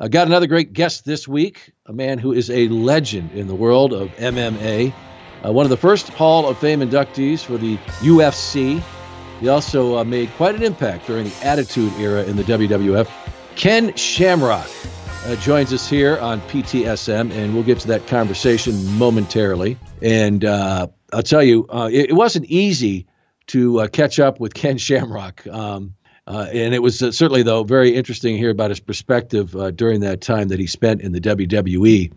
Uh, got another great guest this week, a man who is a legend in the world of MMA, uh, one of the first Hall of Fame inductees for the UFC. He also uh, made quite an impact during the Attitude Era in the WWF. Ken Shamrock uh, joins us here on PTSM, and we'll get to that conversation momentarily. And uh, I'll tell you, uh, it, it, wasn't easy to uh, catch up with Ken Shamrock. Um, uh, and it was uh, certainly, though, very interesting to hear about his perspective during that time that he spent in the WWE.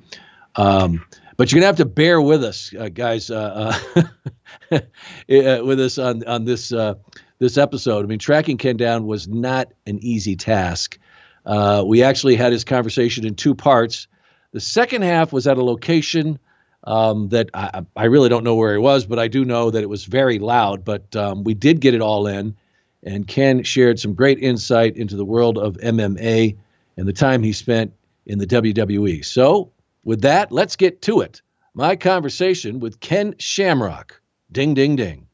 Um, but you're gonna have to bear with us, guys, with us on on this this episode. I mean, tracking Ken down was not an easy task. Uh, we actually had his conversation in two parts. The second half was at a location um, that I, I, really don't know where he was, but I do know that it was very loud. But um, we did get it all in, and Ken shared some great insight into the world of MMA and the time he spent in the WWE. So, with that, let's get to it. My conversation with Ken Shamrock. Ding, ding, ding.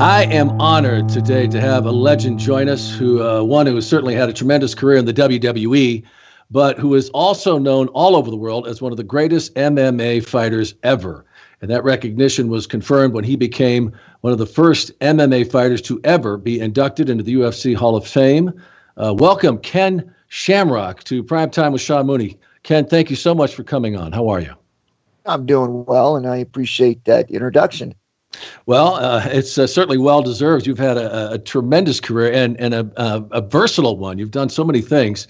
I am honored today to have a legend join us, who uh, one who has certainly had a tremendous career in the WWE, but who is also known all over the world as one of the greatest MMA fighters ever. And that recognition was confirmed when he became one of the first MMA fighters to ever be inducted into the UFC Hall of Fame. Uh, welcome, Ken Shamrock, to Prime Time with Sean Mooney. Ken, thank you so much for coming on. How are you? I'm doing well, and I appreciate that introduction. Well, uh, it's uh, certainly well deserved. You've had a, a tremendous career and and a, a, a, versatile one. You've done so many things.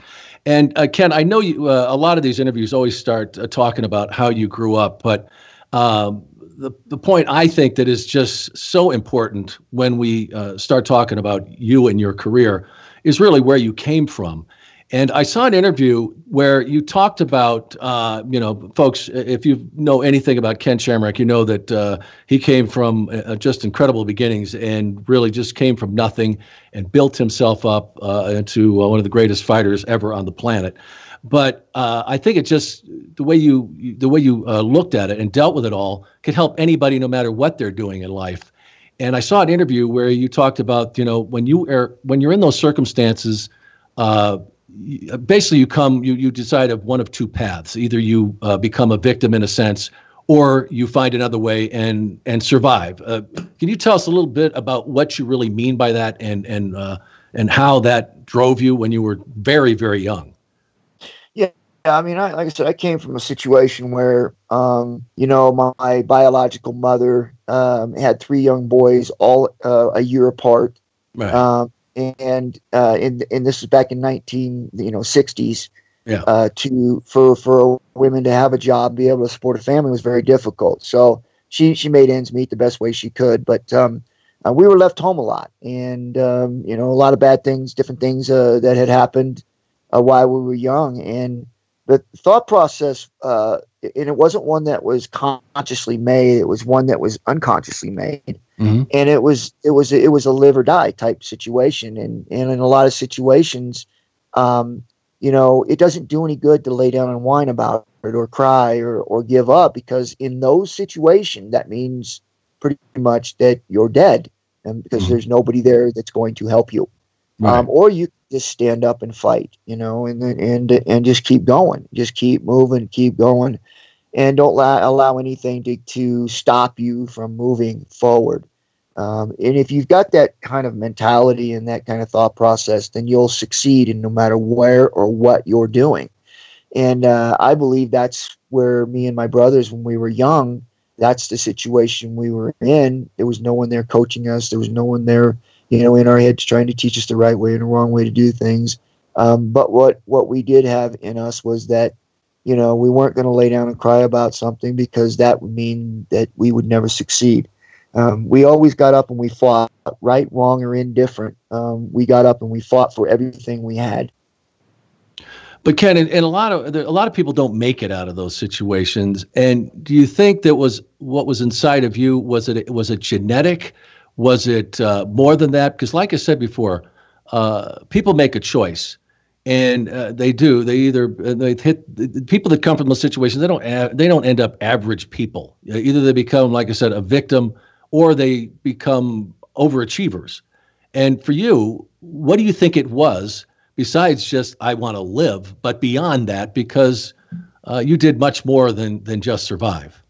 And uh, Ken, I know you. Uh, a lot of these interviews always start uh, talking about how you grew up, but um, the the point I think that is just so important when we uh, start talking about you and your career is really where you came from. And I saw an interview where you talked about, uh, you know, folks, if you know anything about Ken Shamrock, you know that uh, he came from uh, just incredible beginnings and really just came from nothing and built himself up uh, into uh, one of the greatest fighters ever on the planet. But uh, I think it just the way you the way you looked at it and dealt with it all could help anybody, no matter what they're doing in life. And I saw an interview where you talked about, you know, when you are when you're in those circumstances. Uh, basically you come you you decide of one of two paths either you uh, become a victim in a sense or you find another way and and survive uh, can you tell us a little bit about what you really mean by that and and uh, and how that drove you when you were very very young I mean, I, like I said, I came from a situation where, um, you know, my, my biological mother um, had three young boys, all uh, a year apart. Right. Um, and uh, and and this was back in nineteen you know sixties. Yeah. Uh, to for for women to have a job, be able to support a family was very difficult. So she she made ends meet the best way she could, but um, uh, we were left home a lot, and um, you know a lot of bad things, different things uh, that had happened uh, while we were young, and the thought process uh, and it wasn't one that was consciously made it was one that was unconsciously made mm-hmm. and it was it was it was a live or die type situation and and in a lot of situations um, you know it doesn't do any good to lay down and whine about it or cry or or give up because in those situations that means pretty much that you're dead and because mm-hmm. there's nobody there that's going to help you right. um, or you just stand up and fight, you know, and and and just keep going, just keep moving, keep going, and don't allow, allow anything to to stop you from moving forward. Um, and if you've got that kind of mentality and that kind of thought process, then you'll succeed in no matter where or what you're doing. And uh, I believe that's where me and my brothers, when we were young, that's the situation we were in. There was no one there coaching us. There was no one there you know, in our heads trying to teach us the right way and the wrong way to do things. Um, but what what we did have in us was that, you know, we weren't going to lay down and cry about something because that would mean that we would never succeed. Um, we always got up and we fought, right, wrong, or indifferent. Um, we got up and we fought for everything we had. But Ken, and, and a lot of a lot of people don't make it out of those situations. And do you think that was what was inside of you? Was it was it genetic? Was it uh, more than that? Because, like I said before, uh, people make a choice, and uh, they do. They either uh, they hit the people that come from those situations. They don't they don't end up average people. Either they become, like I said, a victim, or they become overachievers. And for you, what do you think it was besides just I want to live, but beyond that, because uh, you did much more than than just survive.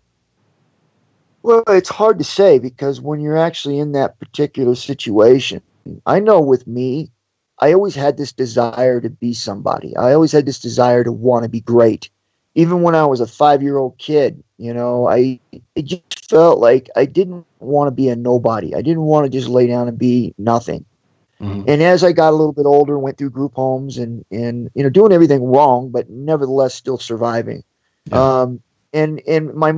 Well, it's hard to say because when you're actually in that particular situation, I know with me, I always had this desire to be somebody. I always had this desire to want to be great. Even when I was a five year old kid, you know, I it just felt like I didn't want to be a nobody. I didn't want to just lay down and be nothing. Mm-hmm. And as I got a little bit older, went through group homes and and you know doing everything wrong, but nevertheless still surviving. Yeah. Um, and in my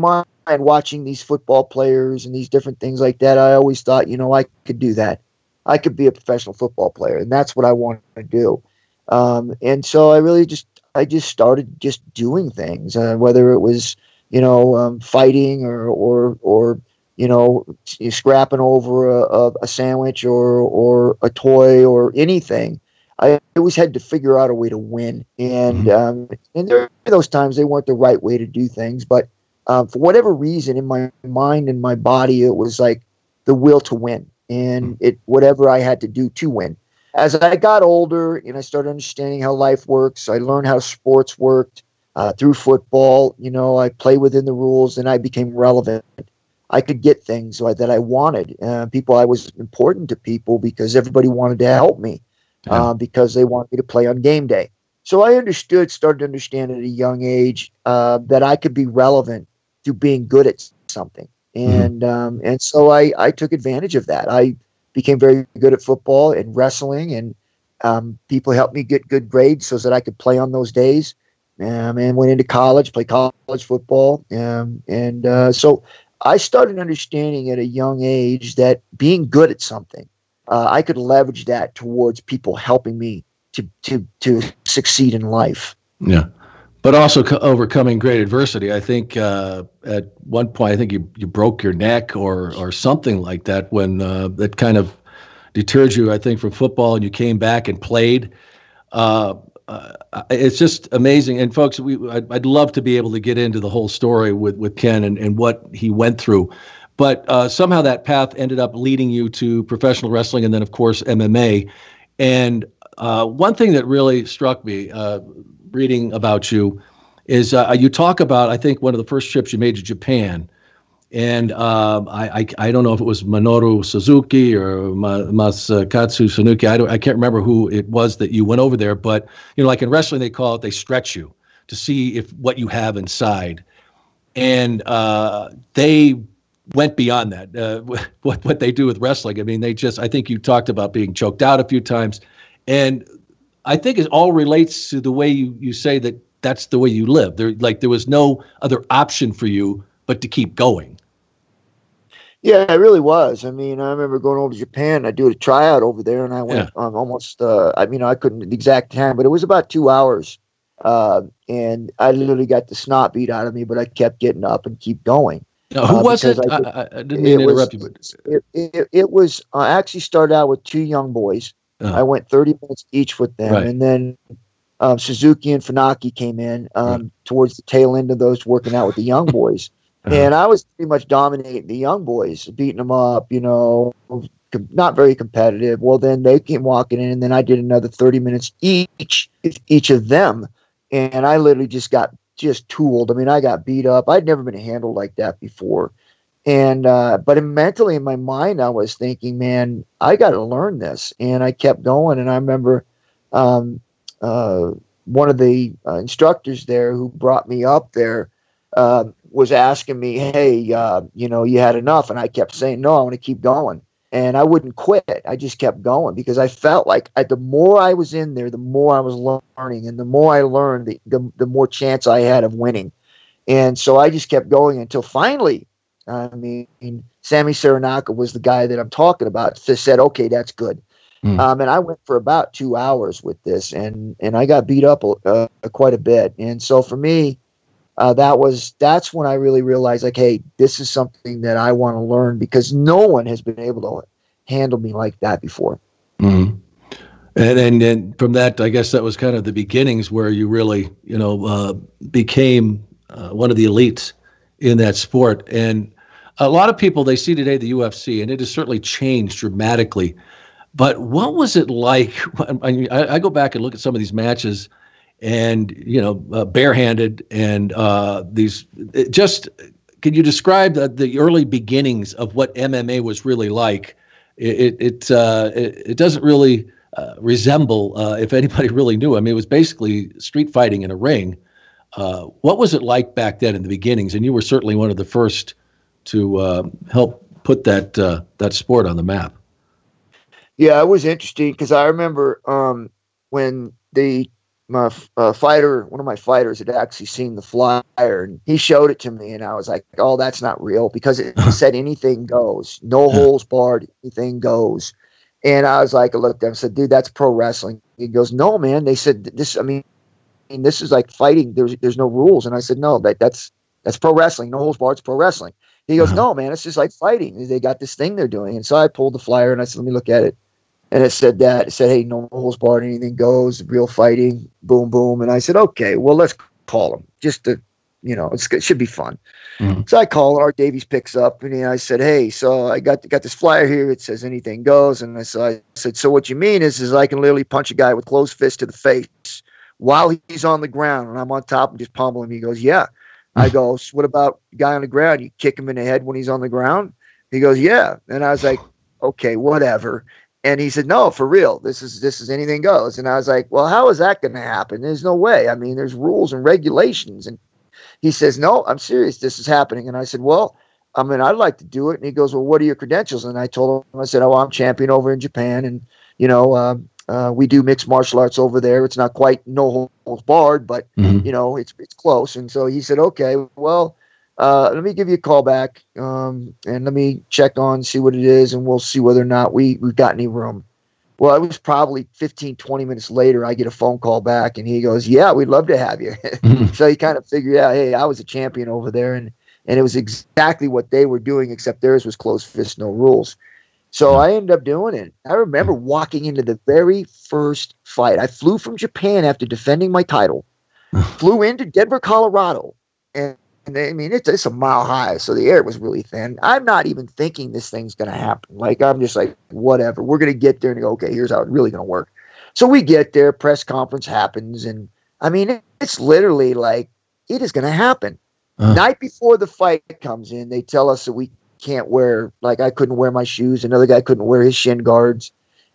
mind, watching these football players and these different things like that, I always thought, you know, I could do that. I could be a professional football player, and that's what I wanted to do. Um, and so I really just I just started just doing things, uh, whether it was you know um, fighting or or or you know, scrapping over a, a, sandwich or or a toy or anything. I always had to figure out a way to win, and mm-hmm. um, and there those times they weren't the right way to do things, but um, for whatever reason, in my mind and my body, it was like the will to win, and mm-hmm. it whatever I had to do to win. As I got older and I started understanding how life works, I learned how sports worked uh, through football. You know, I play within the rules, and I became relevant I could get things that I wanted. Uh, people, I was important to people because everybody wanted to help me uh, because they wanted me to play on game day. So I understood, started to understand at a young age uh, that I could be relevant through being good at something, mm-hmm. and mm-hmm. um, and so I I took advantage of that. I became very good at football and wrestling, and um, people helped me get good grades so that I could play on those days. Um, and went into college, played college football, um, and uh, so I started understanding at a young age that being good at something, uh, I could leverage that towards people helping me to to to succeed in life. Yeah, but also co- overcoming great adversity. I think uh, at one point, I think you you broke your neck or or something like that when uh, that kind of deterred you. I think from football, and you came back and played. Uh, uh, it's just amazing. And folks, we I'd, I'd, love to be able to get into the whole story with with Ken and, and what he went through, but uh, somehow that path ended up leading you to professional wrestling and then of course MMA. And uh, one thing that really struck me reading about you is uh, you talk about I think one of the first trips you made to Japan and um, I, I, I don't know if it was Minoru Suzuki or Ma, Masakatsu Funaki. I don't I can't remember who it was that you went over there, but you know, like in wrestling, they call it they stretch you to see if what you have inside, and uh, they went beyond that. Uh, what what they do with wrestling, I mean, they just I think you talked about being choked out a few times, and I think it all relates to the way you you say that that's the way you live. There like there was no other option for you but to keep going. Yeah, it really was. I mean, I remember going over to Japan. I do a tryout over there, and I went yeah. um, almost. Uh, I mean, I couldn't the exact time, but it was about two hours. Uh, and I literally got the snot beat out of me, but I kept getting up and keep going. Now, who uh, was it? I, I, I, didn't mean to interrupt was, you, but it, it, it was. I actually started out with two young boys. Uh-huh. I went 30 minutes each with them, right. and then um, Suzuki and Funaki came in um, right. towards the tail end of those working out with the young boys. Uh-huh. And I was pretty much dominating the young boys, beating them up, you know, not very competitive. Well, then they came walking in, and then I did another 30 minutes each, each of them. And I literally just got just tooled. I mean, I got beat up. I'd never been handled like that before. And, uh, but mentally in my mind, I was thinking, man, I got to learn this. And I kept going. And I remember um, uh, one of the uh, instructors there who brought me up there uh, was asking me, "Hey, uh, you know, you had enough," and I kept saying, "No, I want to keep going." And I wouldn't quit. I just kept going because I felt like I, the more I was in there, the more I was learning, and the more I learned, the, the, the more chance I had of winning. And so I just kept going until finally, I mean, Sammy Soranaka was the guy that I'm talking about. Just said, "Okay, that's good." Mm. Um, and I went for about two hours with this, and and I got beat up uh, quite a bit. And so for me, uh, that was that's when I really realized like, hey, this is something that I want to learn because no one has been able to handle me like that before. Mm-hmm. And, and and from that, I guess that was kind of the beginnings where you really, you know, uh, became uh, one of the elites in that sport. And a lot of people they see today the UFC, and it has certainly changed dramatically. But what was it like? I, I, go back and look at some of these matches, and you know, uh, barehanded and uh, these. just can you describe the, the early beginnings of what MMA was really like? It it uh, it, it, doesn't really uh, resemble uh, if anybody really knew. I mean, it was basically street fighting in a ring. Uh, what was it like back then in the beginnings? And you were certainly one of the first to help put that that sport on the map. Yeah, it was interesting because I remember um, when the my uh, fighter, one of my fighters, had actually seen the flyer, and he showed it to me, and I was like, "Oh, that's not real," because it said anything goes, no holes barred, anything goes. And I was like, I looked at him, said, "Dude, that's pro wrestling." He goes, "No, man." They said this. I mean, and this is like fighting. There's there's no rules, and I said, "No, that that's that's pro wrestling. No holes barred. It's pro wrestling." He goes. "No, man, it's just like fighting. They got this thing they're doing." And so I pulled the flyer and I said, "Let me look at it." and it said that it said, "Hey, no holds barred, anything goes, real fighting, boom, boom." And I said, "Okay, well, let's call him just to, you know, it should be fun." Mm-hmm. So I call Art Davies picks up, and I said, "Hey, so I got got this flyer here. It says anything goes." And I, so I said, "So what you mean is, is I can literally punch a guy with closed fist to the face while he's on the ground, and I'm on top and just pummel him." He goes, "Yeah." I go, so "What about guy on the ground? You kick him in the head when he's on the ground?" He goes, "Yeah." And I was like, "Okay, whatever." And he said, "No, for real. This is this is anything goes." And I was like, "Well, how is that going to happen? There's no way. I mean, there's rules and regulations." And he says, "No, I'm serious. This is happening." And I said, "Well, I mean, I'd like to do it." And he goes, "Well, what are your credentials?" And I told him, I said, "Oh, I'm champion over in Japan, and you know, um, uh, we do mixed martial arts over there. It's not quite no holds barred, but mm-hmm. you know, it's it's close." And so he said, "Okay, well." uh, let me give you a call back um, and let me check on, see what it is, and we'll see whether or not we, we've got any room. Well, it was probably 15, 20 minutes later. I get a phone call back and he goes, Yeah, we'd love to have you. mm-hmm. so he kind of figured out, Hey, I was a champion over there. And, and it was exactly what they were doing, except theirs was closed fist, no rules. So I ended up doing it. I remember walking into the very first fight. I flew from Japan after defending my title, flew into Denver, Colorado, and and I mean, it's, it's a mile high, so the air was really thin. I'm not even thinking this thing's going to happen. Like, I'm just like, whatever. We're going to get there and go, okay, here's how it's really going to work. So we get there, press conference happens, and I mean, it's literally like, it is going to happen. Uh. Night before the fight comes in, they tell us that we can't wear, like, I couldn't wear my shoes. Another guy couldn't wear his shin guards.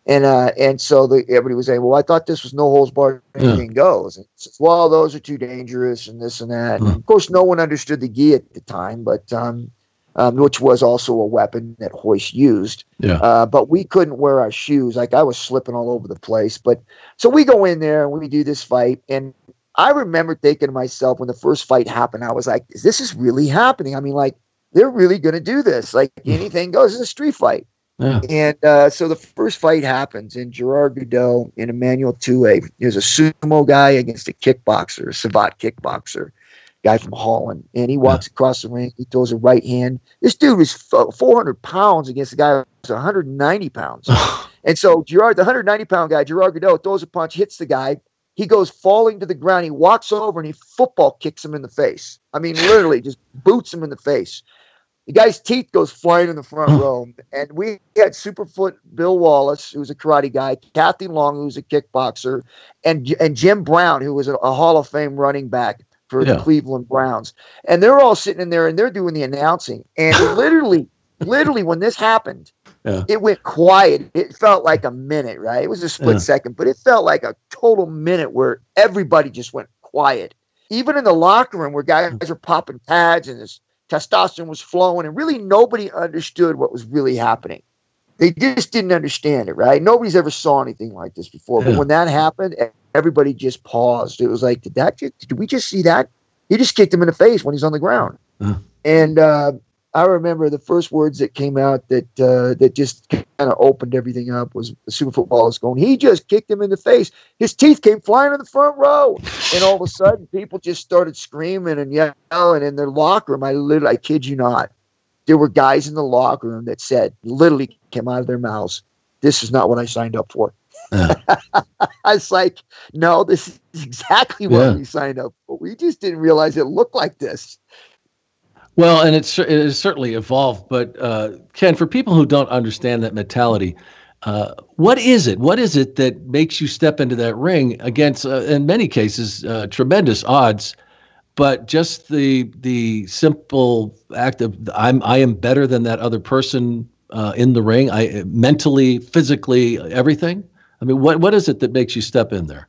And uh, and so the, everybody was saying, well, I thought this was no holds barred, anything yeah. goes. And says, well, those are too dangerous, and this and that. Mm. And of course, no one understood the gi at the time, but um, um, which was also a weapon that Royce used. Yeah. Uh, but we couldn't wear our shoes. Like I was slipping all over the place. But so we go in there and we do this fight, and I remember thinking to myself when the first fight happened, I was like, "This is really happening." I mean, like they're really going to do this. Like anything goes. It's a street fight. Yeah. And uh, so the first fight happens, and Gerard Gordeau and Emmanuel Toué is a sumo guy against a kickboxer, a Savate kickboxer, guy from Holland. And he walks yeah. across the ring, he throws a right hand. This dude was 400 pounds against a guy who's 190 pounds. and so Gerard, the 190 pound guy, Gerard Gordeau, throws a punch, hits the guy. He goes falling to the ground. He walks over and he football kicks him in the face. I mean, literally just boots him in the face. The guy's teeth goes flying in the front row. And we had Superfoot Bill Wallace, who was a karate guy, Kathy Long, who was a kickboxer, and and Jim Brown, who was a, a Hall of Fame running back for yeah. the Cleveland Browns. And they're all sitting in there and they're doing the announcing. And literally, literally, when this happened, yeah. it went quiet. It felt like a minute, right? It was a split yeah. second, but it felt like a total minute where everybody just went quiet. Even in the locker room where guys are popping pads and this testosterone was flowing, and really nobody understood what was really happening. They just didn't understand it, right? Nobody's ever saw anything like this before. Yeah. But when that happened, everybody just paused. It was like, did that? Just, did we just see that? He just kicked him in the face when he's on the ground. And uh, I remember the first words that came out that uh, that just kind of opened everything up was the super footballers going, he just kicked him in the face. His teeth came flying in the front row. And all of a sudden, people just started screaming and yelling in their locker room. I literally, I kid you not, there were guys in the locker room that said, literally came out of their mouths, this is not what I signed up for. Yeah. I was like, no, this is exactly what yeah. we signed up for. We just didn't realize it looked like this. Well, and it's it has certainly evolved, but uh, Ken, for people who don't understand that mentality, Uh, what is it? What is it that makes you step into that ring against, uh, in many cases, uh, tremendous odds? But just the the simple act of I'm I am better than that other person uh, in the ring. I mentally, physically, everything. I mean, what what is it that makes you step in there?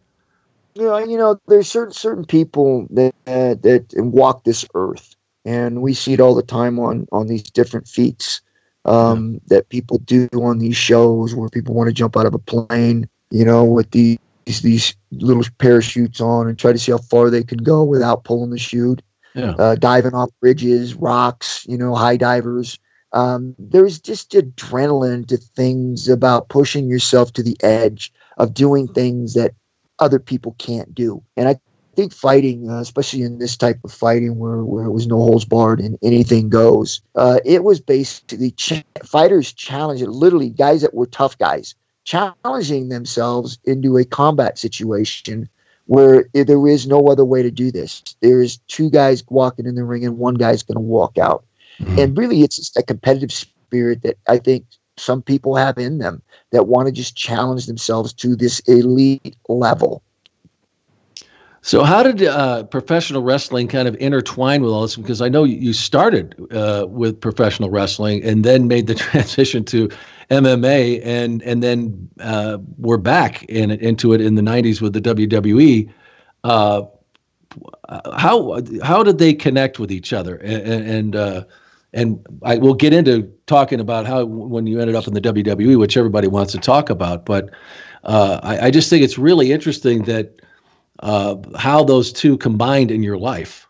You know, you know, there's certain certain people that that walk this earth, and we see it all the time on on these different feats um, yeah. that people do on these shows where people want to jump out of a plane, you know, with these these little parachutes on and try to see how far they can go without pulling the chute. Yeah. Uh, diving off bridges, rocks, you know, high divers. Um, there's just adrenaline to things about pushing yourself to the edge of doing things that other people can't do. And I think fighting, uh, especially in this type of fighting where, where it was no holds barred and anything goes, uh, it was basically ch- fighters challenging, literally guys that were tough guys, challenging themselves into a combat situation where there is no other way to do this. There's two guys walking in the ring and one guy's going to walk out. Mm-hmm. And really, it's just a competitive spirit that I think some people have in them that want to just challenge themselves to this elite level. So, how did uh, professional wrestling kind of intertwine with all this? Because I know you started uh, with professional wrestling and then made the transition to MMA, and and then uh, we're back in into it in the '90s with the WWE. Uh, how how did they connect with each other? And and, uh, and I will get into talking about how when you ended up in the WWE, which everybody wants to talk about. But uh, I, I just think it's really interesting that uh, how those two combined in your life.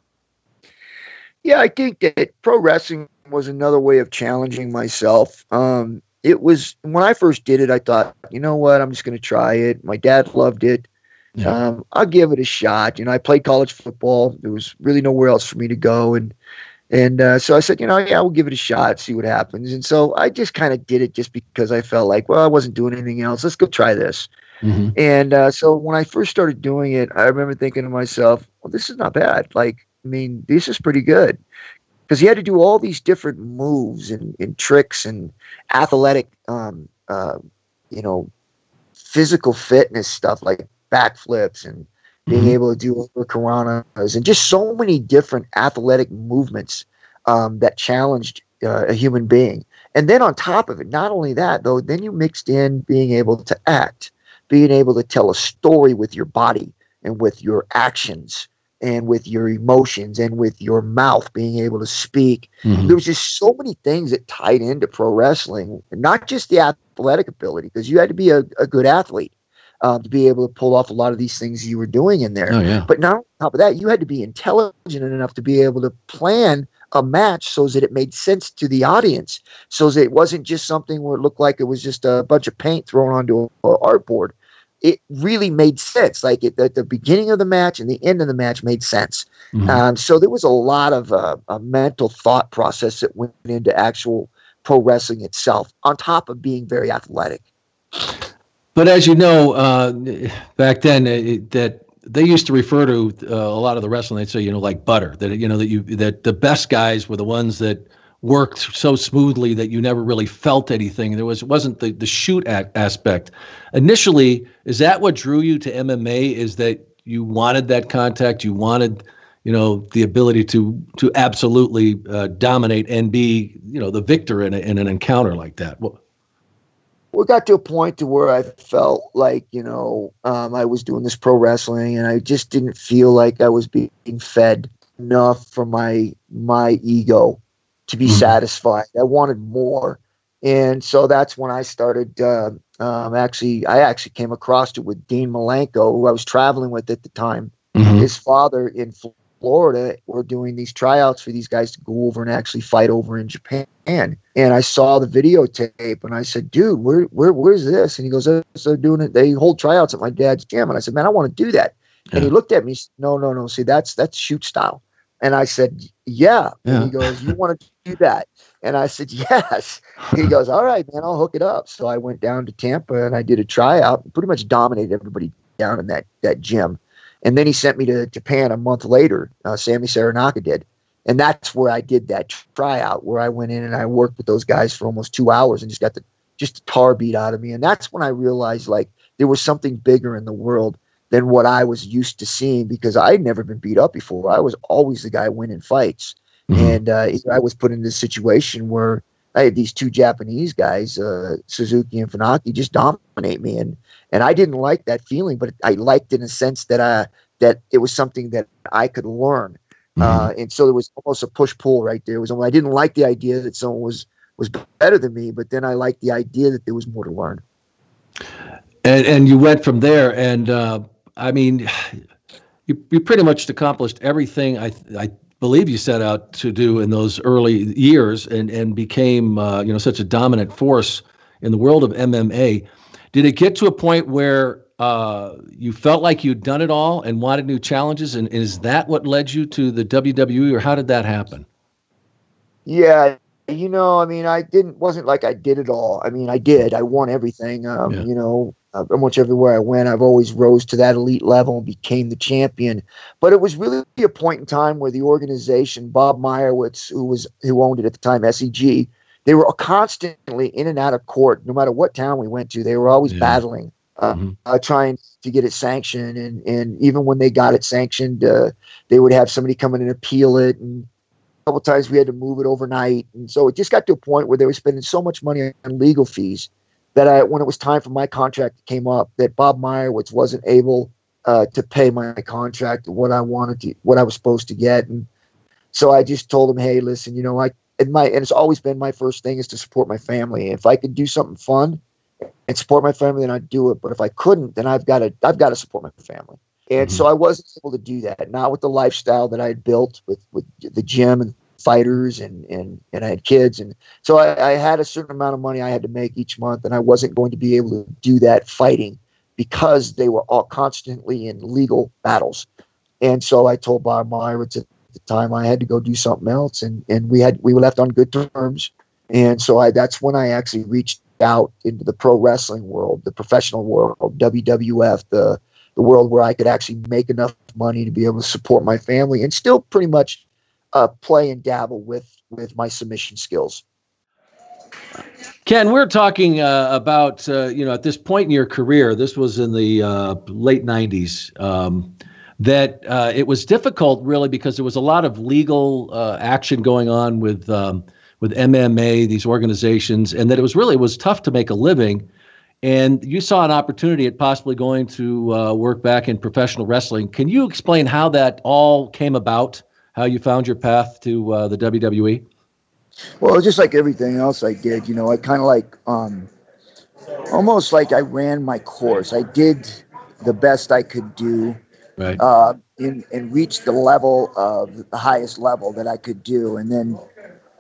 Yeah, I think that pro wrestling was another way of challenging myself. Um, it was when I first did it, I thought, you know what, I'm just going to try it. My dad loved it. Yeah. Um, I'll give it a shot. You know, I played college football. There was really nowhere else for me to go, and and uh, so I said, you know, yeah, we'll give it a shot, see what happens. And so I just kind of did it just because I felt like, well, I wasn't doing anything else. Let's go try this. Mm-hmm. And uh, so when I first started doing it, I remember thinking to myself, well, this is not bad. Like, I mean, this is pretty good. Because he had to do all these different moves and, and tricks and athletic, um, uh, you know, physical fitness stuff like backflips and being mm-hmm. able to do hurricanranas and just so many different athletic movements um, that challenged uh, a human being. And then on top of it, not only that, though, then you mixed in being able to act being able to tell a story with your body and with your actions and with your emotions and with your mouth being able to speak. Mm-hmm. There was just so many things that tied into pro wrestling, not just the athletic ability, because you had to be a, a good athlete um, to be able to pull off a lot of these things you were doing in there. Oh, yeah. But not on top of that, you had to be intelligent enough to be able to plan a match so that it made sense to the audience, so that it wasn't just something where it looked like it was just a bunch of paint thrown onto an artboard it really made sense. Like it, at the beginning of the match and the end of the match made sense. Mm-hmm. Um, so there was a lot of uh, a mental thought process that went into actual pro wrestling itself, on top of being very athletic. But as you know, uh, back then, uh, that they used to refer to uh, a lot of the wrestling. They'd say, you know, like butter. That you know that you that the best guys were the ones that worked so smoothly that you never really felt anything. There was wasn't the the shoot aspect. Initially, is that what drew you to MMA? Is that you wanted that contact? You wanted, you know, the ability to to absolutely uh, dominate and be, you know, the victor in, a, in an encounter like that. Well, we got to a point to where I felt like you know um, I was doing this pro wrestling, and I just didn't feel like I was being fed enough for my my ego to be mm-hmm. satisfied. I wanted more. And so that's when I started. Uh, um, actually, I actually came across it with Dean Malenko, who I was traveling with at the time. Mm-hmm. His father in Florida were doing these tryouts for these guys to go over and actually fight over in Japan. And I saw the videotape and I said, dude, where, where, where's this? And he goes, oh, so doing it. They hold tryouts at my dad's gym. And I said, man, I want to do that. Yeah. And he looked at me. Said, no, no, no. See, that's, that's shoot style. And I said, yeah. yeah. And he goes, you want to do that? And I said, yes. He goes, all right, man, I'll hook it up. So I went down to Tampa and I did a tryout and pretty much dominated everybody down in that, that gym. And then he sent me to Japan a month later. Uh, Sammy Soranaka did. And that's where I did that tryout where I went in and I worked with those guys for almost two hours and just got the, just a tar beat out of me. And that's when I realized like there was something bigger in the world than what I was used to seeing because I'd never been beat up before. I was always the guy winning fights. Mm-hmm. And uh, I was put in this situation where I had these two Japanese guys, uh, Suzuki and Funaki, just dominate me, and and I didn't like that feeling, but I liked it in a sense that I that it was something that I could learn, mm-hmm. uh, and so there was almost a push pull right there. It was I didn't like the idea that someone was was better than me, but then I liked the idea that there was more to learn. And and you went from there, and uh, I mean, you you pretty much accomplished everything I I believe you set out to do in those early years, and and became uh, you know such a dominant force in the world of MMA. Did it get to a point where uh, you felt like you'd done it all and wanted new challenges? And is that what led you to the WWE, or how did that happen? Yeah, you know, I mean, I didn't wasn't like I did it all. I mean, I did. I won everything. Um, yeah. You know, uh, much everywhere I went, I've always rose to that elite level and became the champion. But it was really a point in time where the organization, Bob Meyrowitz, who was who owned it at the time, SEG, they were constantly in and out of court. No matter what town we went to, they were always yeah. battling, uh, mm-hmm. uh, trying to get it sanctioned. And and even when they got it sanctioned, uh, they would have somebody come in and appeal it and a couple times we had to move it overnight, and so it just got to a point where they were spending so much money on legal fees that I, when it was time for my contract came up, that Bob Meyrowitz wasn't able uh, to pay my contract what I wanted to, what I was supposed to get, and so I just told him, hey, listen, you know, I and my and it's always been my first thing is to support my family. If I could do something fun and support my family, then I'd do it. But if I couldn't, then I've got to I've got to support my family. And mm-hmm. so I wasn't able to do that, not with the lifestyle that I had built with, with the gym and fighters and, and, and I had kids. And so I, I had a certain amount of money I had to make each month, and I wasn't going to be able to do that fighting because they were all constantly in legal battles. And so I told Bob Meyrowitz at the time I had to go do something else, and, and we had we were left on good terms. And so I that's when I actually reached out into the pro wrestling world, the professional world, WWF, the the world where I could actually make enough money to be able to support my family and still pretty much uh, play and dabble with with my submission skills. Ken, we're talking uh, about uh, you know at this point in your career. This was in the uh, late '90s. Um, that uh, it was difficult, really, because there was a lot of legal uh, action going on with um, with MMA, these organizations, and that it was really it was tough to make a living and you saw an opportunity at possibly going to uh, work back in professional wrestling. Can you explain how that all came about? How you found your path to uh, the WWE? Well, just like everything else I did, you know, I kind of like um, almost like I ran my course. I did the best I could do, right? Uh, and, and reached the level of the highest level that I could do, and then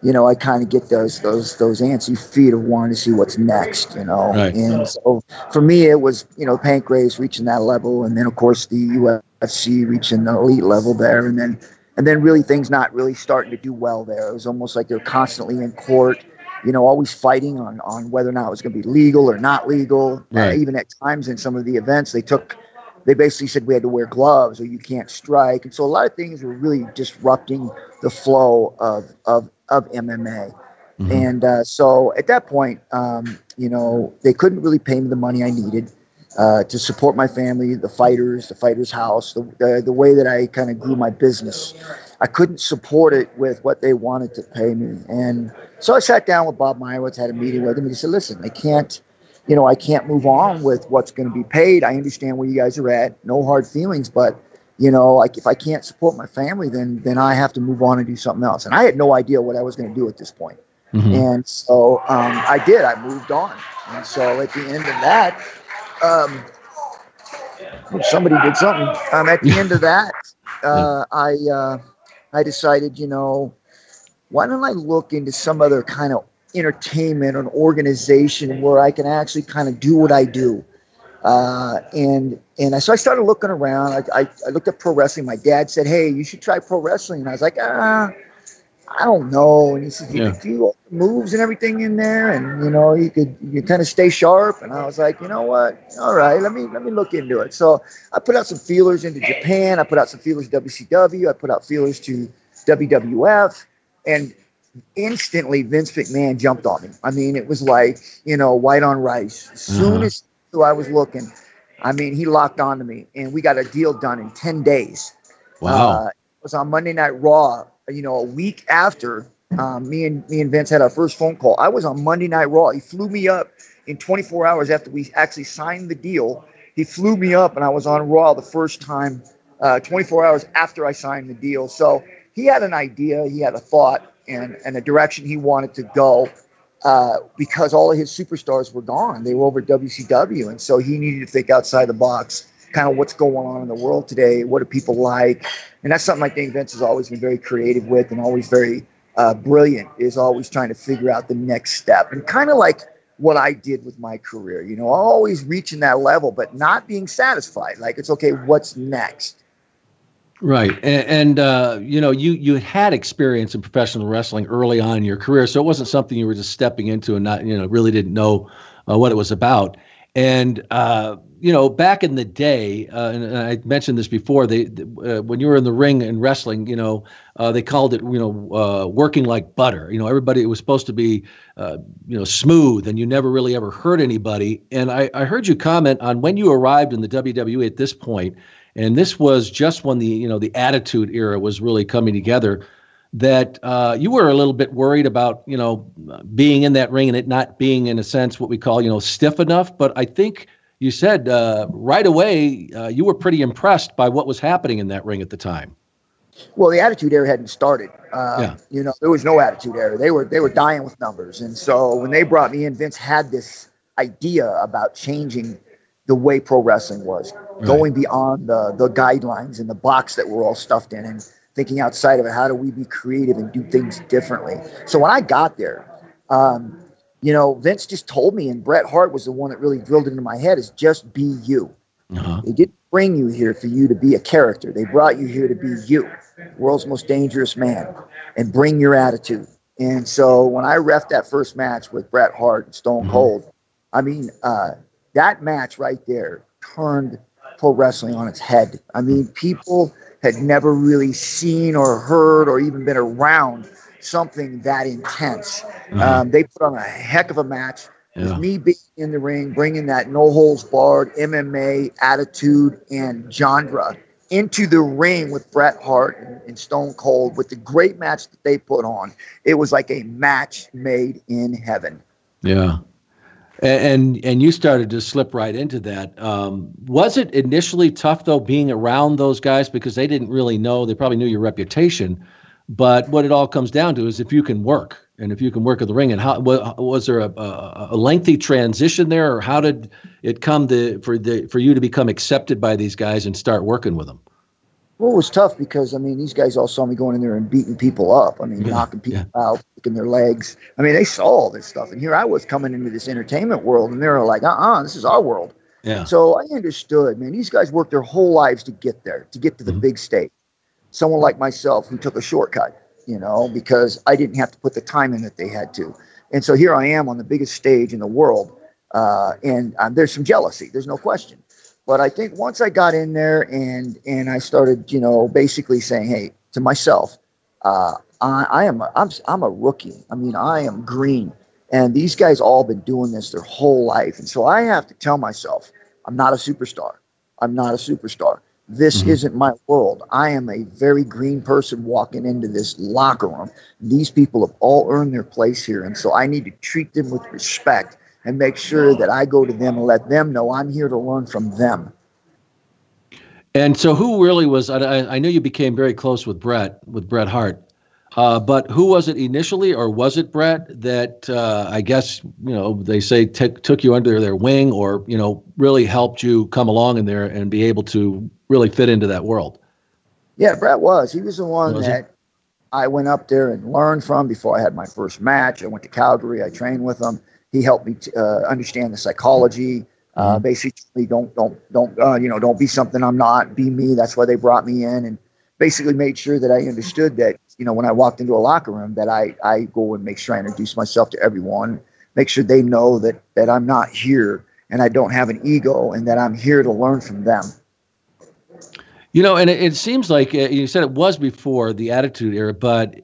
you know, I kind of get those those those antsy feet of wanting to see what's next, you know. Right. And so for me, it was you know Pancrase reaching that level, and then of course the UFC reaching the elite level there, and then and then really things not really starting to do well there. It was almost like they're constantly in court, you know, always fighting on on whether or not it was going to be legal or not legal. Right. Uh, even at times in some of the events, they took they basically said we had to wear gloves or you can't strike, and so a lot of things were really disrupting the flow of of of MMA. Mm-hmm. And uh, so at that point, um, you know, they couldn't really pay me the money I needed uh, to support my family, the fighters, the fighters' house, the, the, the way that I kind of grew my business. I couldn't support it with what they wanted to pay me. And so I sat down with Bob Meyrowitz, had a meeting with him, and he said, listen, I can't, you know, I can't move on with what's going to be paid. I understand where you guys are at. No hard feelings, but you know, like if I can't support my family, then then I have to move on and do something else. And I had no idea what I was going to do at this point. Mm-hmm. And so um, I did. I moved on. And so at the end of that, um, somebody did something. Um, at the end of that, uh, I uh, I decided, you know, why don't I look into some other kind of entertainment or an organization where I can actually kind of do what I do. Uh, and and I, so I started looking around. I, I, I, looked at pro wrestling. My dad said, "Hey, you should try pro wrestling." And I was like, "Ah, I don't know." And he said, "You yeah. could do all the moves and everything in there, and you know, you could you kind of stay sharp." And I was like, "You know what? All right, let me let me look into it." So I put out some feelers into Japan. I put out some feelers to WCW. I put out feelers to WWF, and instantly Vince McMahon jumped on me. I mean, it was like, you know, white on rice. As soon uh-huh. as I was looking, I mean, he locked onto me and we got a deal done in 10 days. Wow. Uh, it was on Monday Night Raw, you know, a week after um, me and me and Vince had our first phone call. I was on Monday Night Raw. He flew me up in 24 hours after we actually signed the deal. He flew me up and I was on Raw the first time uh, 24 hours after I signed the deal. So he had an idea, he had a thought, and, and a direction he wanted to go uh, because all of his superstars were gone. They were over WCW. And so he needed to think outside the box, kind of what's going on in the world today. What do people like? And that's something I think Vince has always been very creative with and always very uh, brilliant, is always trying to figure out the next step. And kind of like what I did with my career, you know, always reaching that level, but not being satisfied. Like, it's okay, what's next? Right, and, and uh, you know, you you had experience in professional wrestling early on in your career, so it wasn't something you were just stepping into and not, you know, really didn't know uh, what it was about. And uh, you know, back in the day, uh, and I mentioned this before, they uh, when you were in the ring and wrestling, you know, uh, they called it, you know, working like butter. You know, everybody it was supposed to be, you know, smooth, and you never really ever hurt anybody. And I, I heard you comment on when you arrived in the WWE at this point and this was just when the you know the attitude era was really coming together that uh, you were a little bit worried about you know being in that ring and it not being in a sense what we call you know stiff enough but i think you said uh, right away uh, you were pretty impressed by what was happening in that ring at the time well the attitude era hadn't started uh, yeah. you know there was no attitude era they were they were dying with numbers and so when they brought me in vince had this idea about changing the way pro wrestling was, right. going beyond the the guidelines and the box that we're all stuffed in, and thinking outside of it. How do we be creative and do things differently? So when I got there, um, you know, Vince just told me, and Bret Hart was the one that really drilled it into my head: is just be you. Uh-huh. They didn't bring you here for you to be a character. They brought you here to be you, world's most dangerous man, and bring your attitude. And so when I refed that first match with Bret Hart and Stone mm-hmm. Cold, mm-hmm. I mean, uh, that match right there turned pro wrestling on its head. I mean, people had never really seen or heard or even been around something that intense. Mm-hmm. Um, they put on a heck of a match. Yeah. With me being in the ring, bringing that no holds barred MMA attitude and genre into the ring with Bret Hart and, and, Stone Cold with the great match that they put on. It was like a match made in heaven. Yeah and and you started to slip right into that. Um, was it initially tough though being around those guys because they didn't really know? They probably knew your reputation, but what it all comes down to is if you can work and if you can work at the ring. And how was there a, a, lengthy transition there, or how did it come to for the for you to become accepted by these guys and start working with them? Well, it was tough because I mean these guys all saw me going in there and beating people up. I mean, yeah, knocking people yeah. out, kicking their legs. I mean, they saw all this stuff, and here I was coming into this entertainment world, and they were like, "Uh, uh-uh, this is our world." Yeah. So I understood, man. These guys worked their whole lives to get there, to get to the mm-hmm. big stage. Someone like myself who took a shortcut, you know, because I didn't have to put the time in that they had to, and so here I am on the biggest stage in the world, uh, and um, there's some jealousy. There's no question. But I think once I got in there and and I started, you know, basically saying, hey, to myself, uh, I, I am a, I'm I'm a rookie. I mean, I am green, and these guys all been doing this their whole life, and so I have to tell myself, I'm not a superstar. I'm not a superstar. This mm-hmm. isn't my world. I am a very green person walking into this locker room. These people have all earned their place here, and so I need to treat them with respect and make sure that I go to them and let them know I'm here to learn from them. And so, who really was? I, I know you became very close with Bret, with Bret Hart, uh, but who was it initially, or was it Bret that uh, I guess you know they say t- took you under their wing, or you know really helped you come along in there and be able to really fit into that world? Yeah, Bret was. He was the one was that he? I went up there and learned from before I had my first match. I went to Calgary. I trained with him he helped me to, uh, understand the psychology. Uh, mm-hmm. basically, don't don't don't uh, you know don't be something I'm not. Be me. That's why they brought me in, and basically made sure that I understood that you know when I walked into a locker room that I I go and make sure I introduce myself to everyone, make sure they know that that I'm not here and I don't have an ego and that I'm here to learn from them. You know, and it, it seems like uh, you said it was before the Attitude Era, but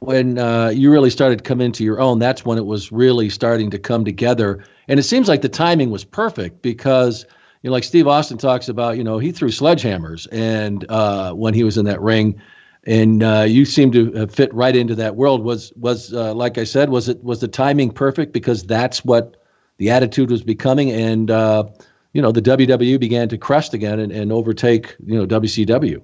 when uh, you really started to come into your own, that's when it was really starting to come together. And it seems like the timing was perfect because, you know, like Steve Austin talks about, you know, he threw sledgehammers and uh, when he was in that ring, and uh, you seem to fit right into that world. Was was uh, like I said, was it was the timing perfect because that's what the attitude was becoming, and uh, you know the WWE began to crest again and, and overtake you know WCW.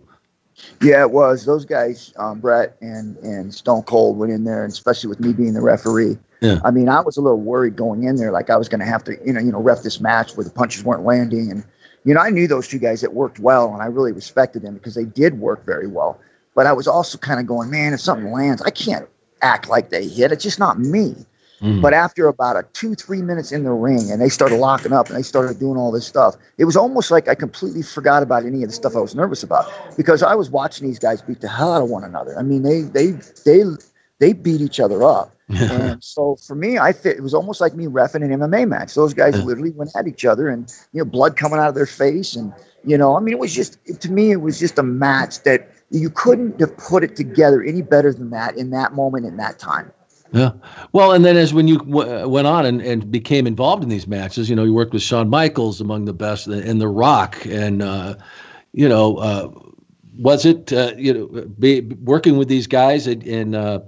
Yeah, it was. Those guys, um, Bret and and Stone Cold went in there, and especially with me being the referee. Yeah. I mean, I was a little worried going in there, like I was going to have to, you know, you know, ref this match where the punches weren't landing, and you know, I knew those two guys that worked well, and I really respected them because they did work very well. But I was also kind of going, man, if something lands, I can't act like they hit. It's just not me. Mm. But after about a two, three minutes in the ring and they started locking up and they started doing all this stuff, it was almost like I completely forgot about any of the stuff I was nervous about because I was watching these guys beat the hell out of one another. I mean, they they they they beat each other up. and so for me, I fit. It was almost like me refing an MMA match. Those guys literally went at each other, and you know, blood coming out of their face, and you know, I mean, it was just to me, it was just a match that you couldn't have put it together any better than that in that moment in that time. Yeah. Well, and then as when you w- went on and, and became involved in these matches, you know, you worked with Shawn Michaels among the best and The Rock. And, uh, you know, uh, was it, uh, you know, be, working with these guys and, and uh,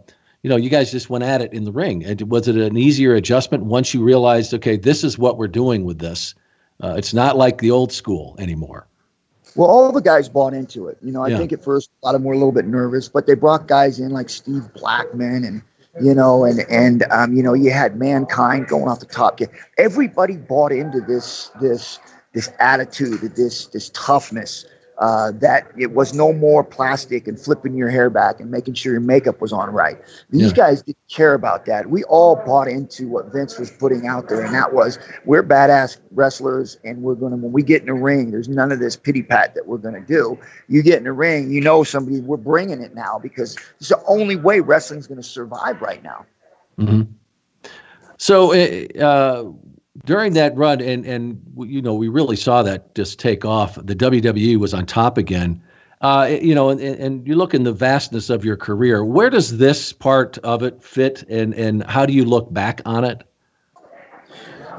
you know, you guys just went at it in the ring. And was it an easier adjustment once you realized, okay, this is what we're doing with this? Uh, it's not like the old school anymore. Well, all the guys bought into it. You know, I yeah. think at first a lot of them were a little bit nervous, but they brought guys in like Steve Blackman and you know, and and um, you know, you had mankind going off the top. Everybody bought into this this this attitude, this this toughness uh, that it was no more plastic and flipping your hair back and making sure your makeup was on right. These yeah. guys didn't care about that. We all bought into what Vince was putting out there, and that was we're badass wrestlers, and we're gonna when we get in the ring, there's none of this pity pat that we're gonna do. You get in the ring, you know somebody. We're bringing it now because it's the only way wrestling's gonna survive right now. Mm-hmm. So, uh, during that run, and and you know we really saw that just take off. The WWE was on top again. Uh, you know, and, and you look in the vastness of your career. Where does this part of it fit, and and how do you look back on it?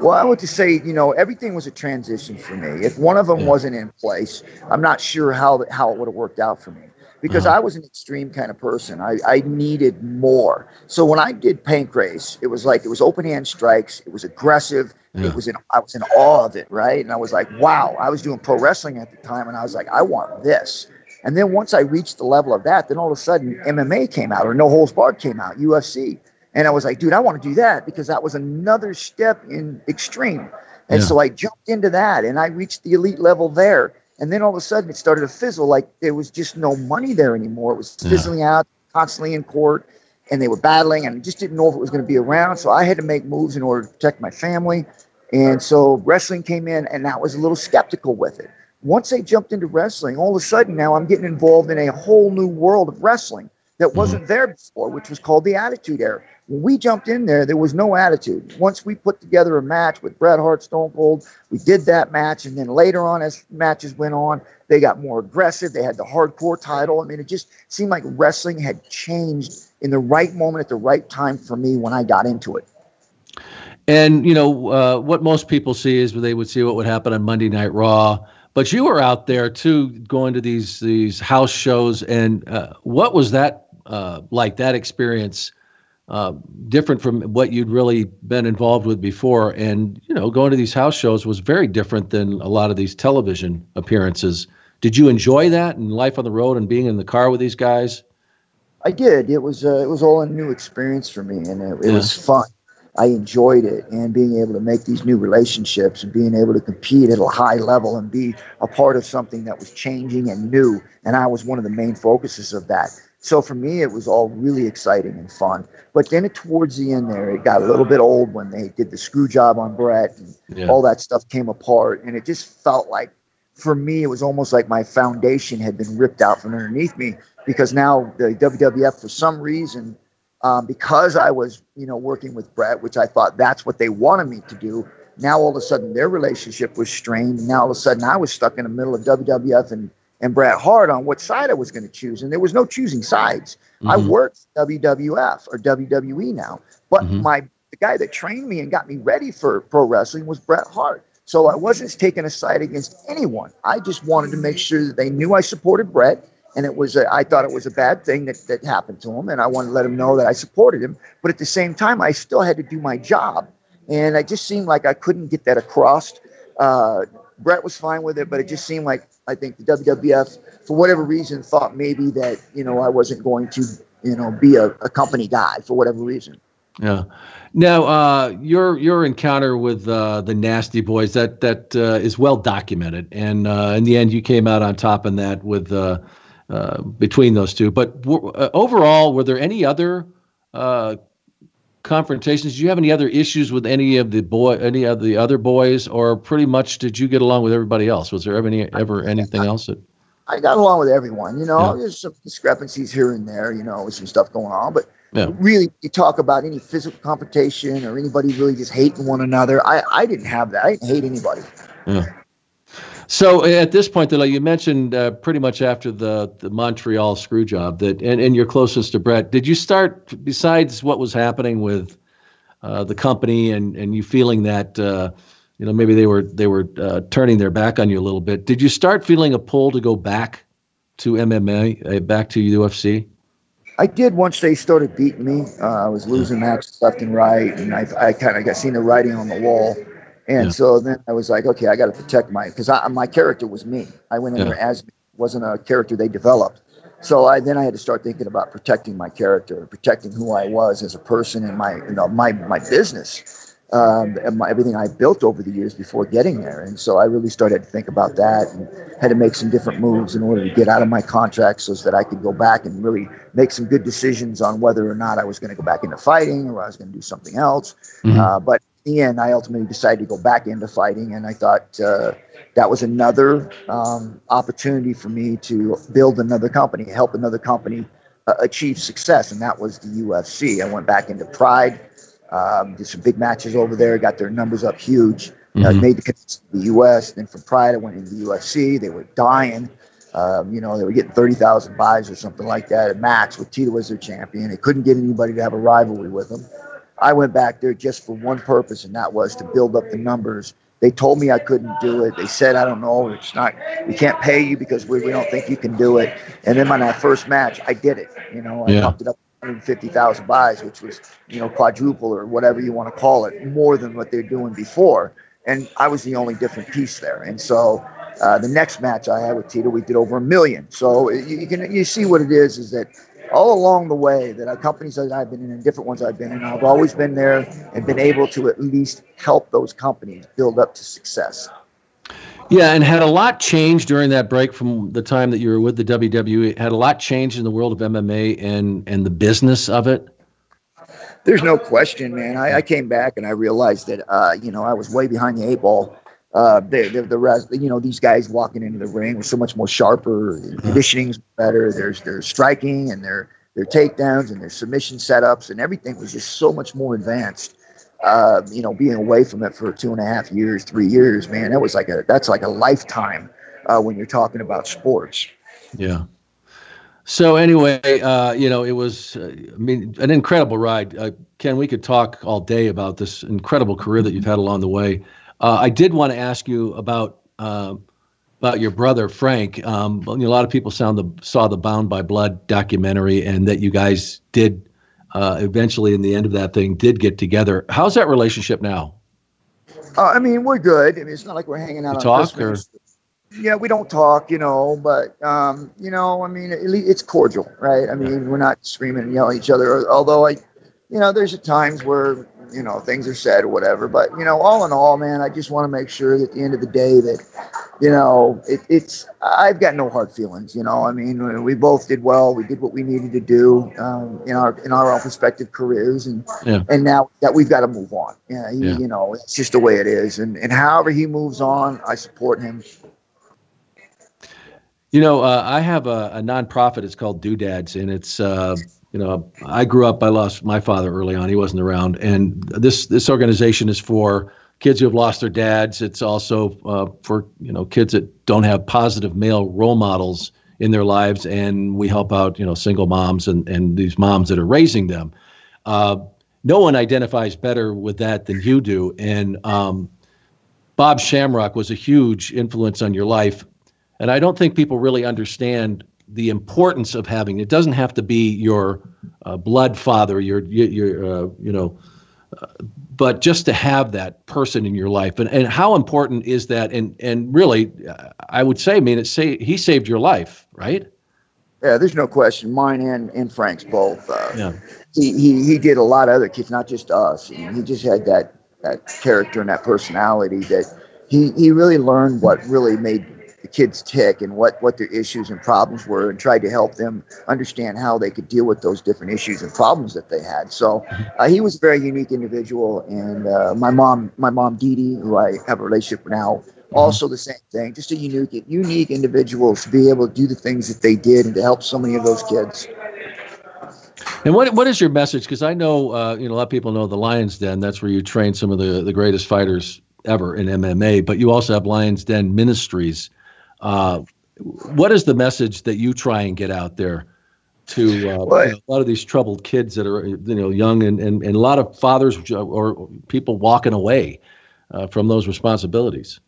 Well, I would just say, you know, everything was a transition for me. If one of them yeah. wasn't in place, I'm not sure how how it would have worked out for me because uh-huh. I was an extreme kind of person. I, I needed more. So when I did Pancrase, it was like it was open hand strikes. It was aggressive. Yeah. It was in I was in awe of it, right? And I was like, wow. I was doing pro wrestling at the time, and I was like, I want this. And then once I reached the level of that, then all of a sudden MMA came out or No Holds Barred came out, UFC. And I was like, dude, I want to do that because that was another step in extreme. And yeah. so I jumped into that and I reached the elite level there. And then all of a sudden it started to fizzle like there was just no money there anymore. It was fizzling yeah. out, constantly in court, and they were battling, and I just didn't know if it was going to be around. So I had to make moves in order to protect my family. And so wrestling came in, and I was a little skeptical with it. Once I jumped into wrestling, all of a sudden now I'm getting involved in a whole new world of wrestling that mm-hmm. wasn't there before, which was called the Attitude Era. When we jumped in there, there was no attitude. Once we put together a match with Bret Hart, Stone Cold, we did that match, and then later on, as matches went on, they got more aggressive. They had the hardcore title. I mean, it just seemed like wrestling had changed in the right moment at the right time for me when I got into it. And you know uh, what most people see is they would see what would happen on Monday Night Raw but you were out there too, going to these these house shows, and uh, what was that uh, like that experience uh, different from what you'd really been involved with before. And you know going to these house shows was very different than a lot of these television appearances. Did you enjoy that and life on the road and being in the car with these guys? I did. It was uh, it was all a new experience for me and it, it yeah. was fun. I enjoyed it and being able to make these new relationships and being able to compete at a high level and be a part of something that was changing and new. And i was one of the main focuses of that so for me, it was all really exciting and fun. But then it, towards the end there, it got a little bit old when they did the screw job on Bret and yeah. all that stuff came apart. And it just felt like, for me, it was almost like my foundation had been ripped out from underneath me because now the WWF, for some reason, um, because I was, you know, working with Bret, which I thought that's what they wanted me to do. Now all of a sudden their relationship was strained. And now all of a sudden I was stuck in the middle of WWF and and Bret Hart on what side I was going to choose, and there was no choosing sides. Mm-hmm. I worked WWF or WWE now, but mm-hmm. my the guy that trained me and got me ready for pro wrestling was Bret Hart. So I wasn't taking a side against anyone. I just wanted to make sure that they knew I supported Bret, and it was a, I thought it was a bad thing that that happened to him, and I wanted to let him know that I supported him. But at the same time, I still had to do my job, and I just seemed like I couldn't get that across. Uh, Bret was fine with it, but it just seemed like I think the WWF, for whatever reason, thought maybe that you know I wasn't going to you know be a, a company guy for whatever reason. Yeah. Now, uh, your your encounter with uh, the Nasty Boys that that uh, is well documented, and uh, in the end, you came out on top in that with uh, uh, between those two. But w- overall, were there any other confrontations? Do you have any other issues with any of the boy, any of the other boys, or pretty much did you get along with everybody else? Was there ever any ever anything else that? I got along with everyone. You know, yeah. there's some discrepancies here and there. You know, with some stuff going on, but yeah. really, you talk about any physical confrontation or anybody really just hating one another. I I didn't have that. I didn't hate anybody. Yeah. So at this point, though, you mentioned uh, pretty much after the, the Montreal screw job that, and, and you're closest to Bret. did you start besides what was happening with uh, the company and and you feeling that uh, you know maybe they were they were uh, turning their back on you a little bit? Did you start feeling a pull to go back to MMA, uh, back to UFC? I did once they started beating me. Uh, I was losing matches left and right, and I, I kind of got seen the writing on the wall. And yeah. so then I was like, okay, I got to protect my because my character was me. I went in yeah. there as me, wasn't a character they developed. So I then I had to start thinking about protecting my character, protecting who I was as a person and my you know my my business, um, and my, everything I built over the years before getting there. And so I really started to think about that and had to make some different moves in order to get out of my contract so that I could go back and really make some good decisions on whether or not I was going to go back into fighting or I was going to do something else. Mm-hmm. Uh, but the end, I ultimately decided to go back into fighting, and I thought uh, that was another um, opportunity for me to build another company, help another company uh, achieve success, and that was the UFC. I went back into Pride, um, did some big matches over there, got their numbers up huge. Uh, mm-hmm. made the connection to the U.S. Then from Pride, I went into the UFC. They were dying. Um, you know, they were getting 30,000 buys or something like that at max with Tito as their champion. They couldn't get anybody to have a rivalry with them. I went back there just for one purpose, and that was to build up the numbers. They told me I couldn't do it. They said, I don't know, it's not, we can't pay you because we, we don't think you can do it. And then on that first match, I did it. You know, I yeah. pumped it up 150,000 buys, which was, you know, quadruple or whatever you want to call it, more than what they're doing before. And I was the only different piece there. And so uh, the next match I had with Tito, we did over a million. So you, you can you see what it is is that all along the way that our companies that I've been in and different ones I've been in, I've always been there and been able to at least help those companies build up to success. Yeah, and had a lot changed during that break from the time that you were with the WWE. Had a lot changed in the world of MMA and and the business of it. There's no question, man. I, I came back and I realized that uh, you know I was way behind the eight ball uh, the, the, the rest, you know, these guys walking into the ring were so much more sharper. The conditioning's better. There's there's striking and their their takedowns and their submission setups and everything was just so much more advanced. Uh, you know, being away from it for two and a half years, three years, man, that was like a that's like a lifetime uh, when you're talking about sports. Yeah. So anyway, uh, you know, it was, uh, I mean, an incredible ride. Uh, Ken, we could talk all day about this incredible career that you've had along the way. Uh, I did want to ask you about uh, about your brother Frank. Um, a lot of people the, saw the Bound by Blood documentary, and that you guys did uh, eventually, in the end of that thing, did get together. How's that relationship now? Uh, I mean, we're good. I mean, it's not like we're hanging out. You on talk or? Yeah, we don't talk, you know, but um, you know, I mean, it's cordial, right? I mean, we're not screaming and yelling at each other. Although I, you know, there's times where you know things are said or whatever but you know all in all man i just want to make sure that at the end of the day that you know it, it's i've got no hard feelings you know i mean we both did well we did what we needed to do um, in our in our own respective careers and yeah. and now that we've got to move on yeah, he, yeah. you know it's just the way it is and and however he moves on i support him you know uh, i have a, a nonprofit it's called doodads and it's uh, you know, I grew up. I lost my father early on. He wasn't around, and this this organization is for kids who have lost their dads. It's also uh, for you know kids that don't have positive male role models in their lives, and we help out you know single moms and and these moms that are raising them. Uh, no one identifies better with that than you do, and um, Bob Shamrock was a huge influence on your life, and I don't think people really understand the importance of having it doesn't have to be your uh, blood father your your, your uh, you know uh, but just to have that person in your life. And, and how important is that? And and really i would say i mean it say he saved your life right? Yeah there's no question. Mine and and frank's both uh, yeah. he, he he did a lot of other kids not just us. He just had that that character and that personality that he he really learned what really made the kids tick and what what their issues and problems were and tried to help them understand how they could deal with those different issues and problems that they had so uh, he was a very unique individual and uh, my mom my mom Dee Dee who I have a relationship with now also the same thing just a unique unique individual to be able to do the things that they did and to help so many of those kids and what what is your message? Because I know uh, you know a lot of people know the Lions Den. That's where you train some of the the greatest fighters ever in MMA. But you also have Lions Den Ministries, uh, what is the message that you try and get out there to uh, you know, a lot of these troubled kids that are you know young and, and, and a lot of fathers or people walking away uh, from those responsibilities?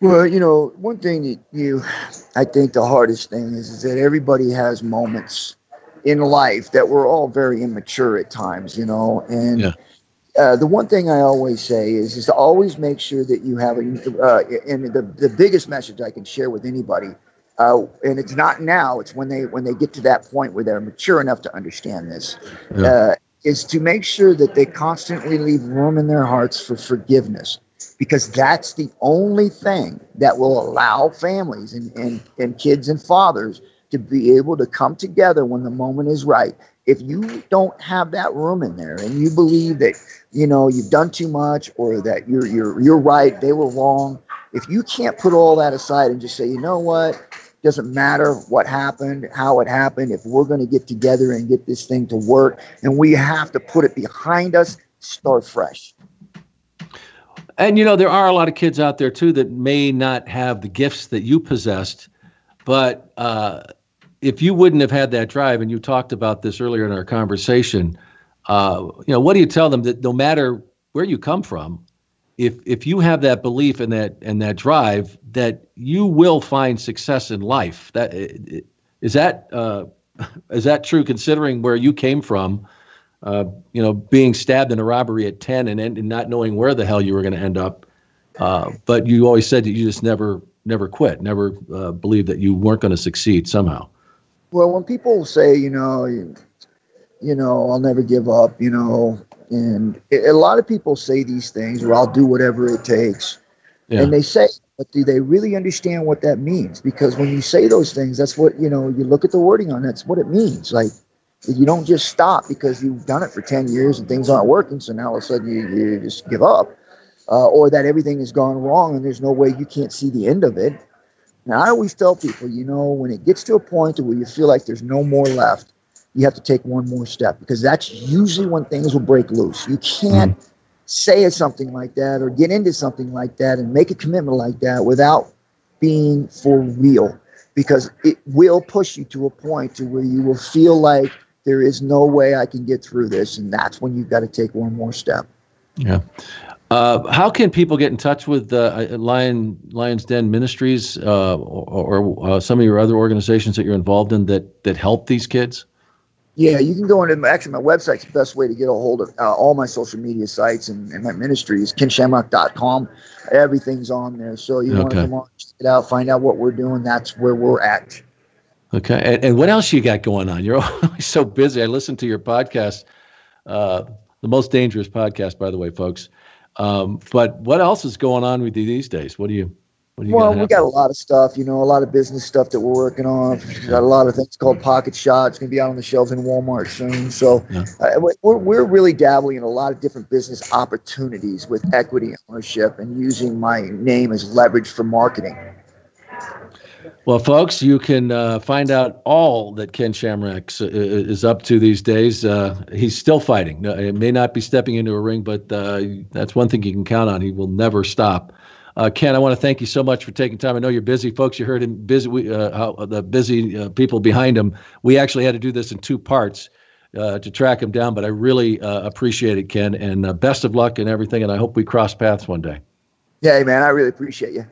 Well, you know, one thing that you, I think the hardest thing is, is that everybody has moments in life that we're all very immature at times, you know, and yeah. Uh, the one thing I always say is is to always make sure that you have a uh, and the the biggest message I can share with anybody, uh, and it's not now. It's when they when they get to that point where they're mature enough to understand this, yeah. Uh, is to make sure that they constantly leave room in their hearts for forgiveness, because that's the only thing that will allow families and and, and kids and fathers to be able to come together when the moment is right if you don't have that room in there and you believe that you know you've done too much or that you're you're you're right they were wrong if you can't put all that aside and just say you know what? Doesn't matter what happened how it happened if we're going to get together and get this thing to work and we have to put it behind us start fresh. And you know there are a lot of kids out there too that may not have the gifts that you possessed but uh, if you wouldn't have had that drive, and you talked about this earlier in our conversation, uh, you know, what do you tell them that no matter where you come from, if if you have that belief and that and that drive, that you will find success in life. That is that uh, is that true? Considering where you came from, uh, you know, being stabbed in a robbery at ten and, and not knowing where the hell you were going to end up, uh, but you always said that you just never never quit, never uh, believed that you weren't going to succeed somehow. Well, when people say, you know, you, you know, I'll never give up, you know, and a lot of people say these things, or I'll do whatever it takes, yeah. and they say, but do they really understand what that means? Because when you say those things, that's what you know. You look at the wording on that's what it means. Like you don't just stop because you've done it for ten years and things aren't working, so now all of a sudden you, you just give up, uh, or that everything has gone wrong and there's no way you can't see the end of it. Now, I always tell people, you know, when it gets to a point where you feel like there's no more left, you have to take one more step because that's usually when things will break loose. You can't mm. say something like that or get into something like that and make a commitment like that without being for real because it will push you to a point to where you will feel like there is no way I can get through this and that's when you've got to take one more step. Yeah. Uh, how can people get in touch with uh, Lion Lions Den Ministries uh, or, or uh, some of your other organizations that you're involved in that that help these kids? Yeah, you can go into actually my website's the best way to get a hold of uh, all my social media sites and, and my ministries, kenshamrock.com. Everything's on there. So you okay. want to come on, check it out, find out what we're doing. That's where we're at. Okay. And, and what else you got going on? You're always so busy. I listen to your podcast, uh, the most dangerous podcast, by the way, folks. Um, but what else is going on with you these days? What do you? What do you well, we got a lot of stuff. You know, a lot of business stuff that we're working on. We've got a lot of things called Pocket Shot. It's going to be out on the shelves in Walmart soon. So yeah. uh, we're we're really dabbling in a lot of different business opportunities with equity ownership and using my name as leverage for marketing. Well, folks, you can uh, find out all that Ken Shamrock uh, is up to these days. Uh, he's still fighting. It may not be stepping into a ring, but uh, that's one thing you can count on. He will never stop. Uh, Ken, I want to thank you so much for taking time. I know you're busy, folks. You heard him busy. We, uh, how, the busy people behind him. We actually had to do this in two parts to track him down, but I really appreciate it, Ken. And best of luck and everything. And I hope we cross paths one day. Yeah, man, I really appreciate you.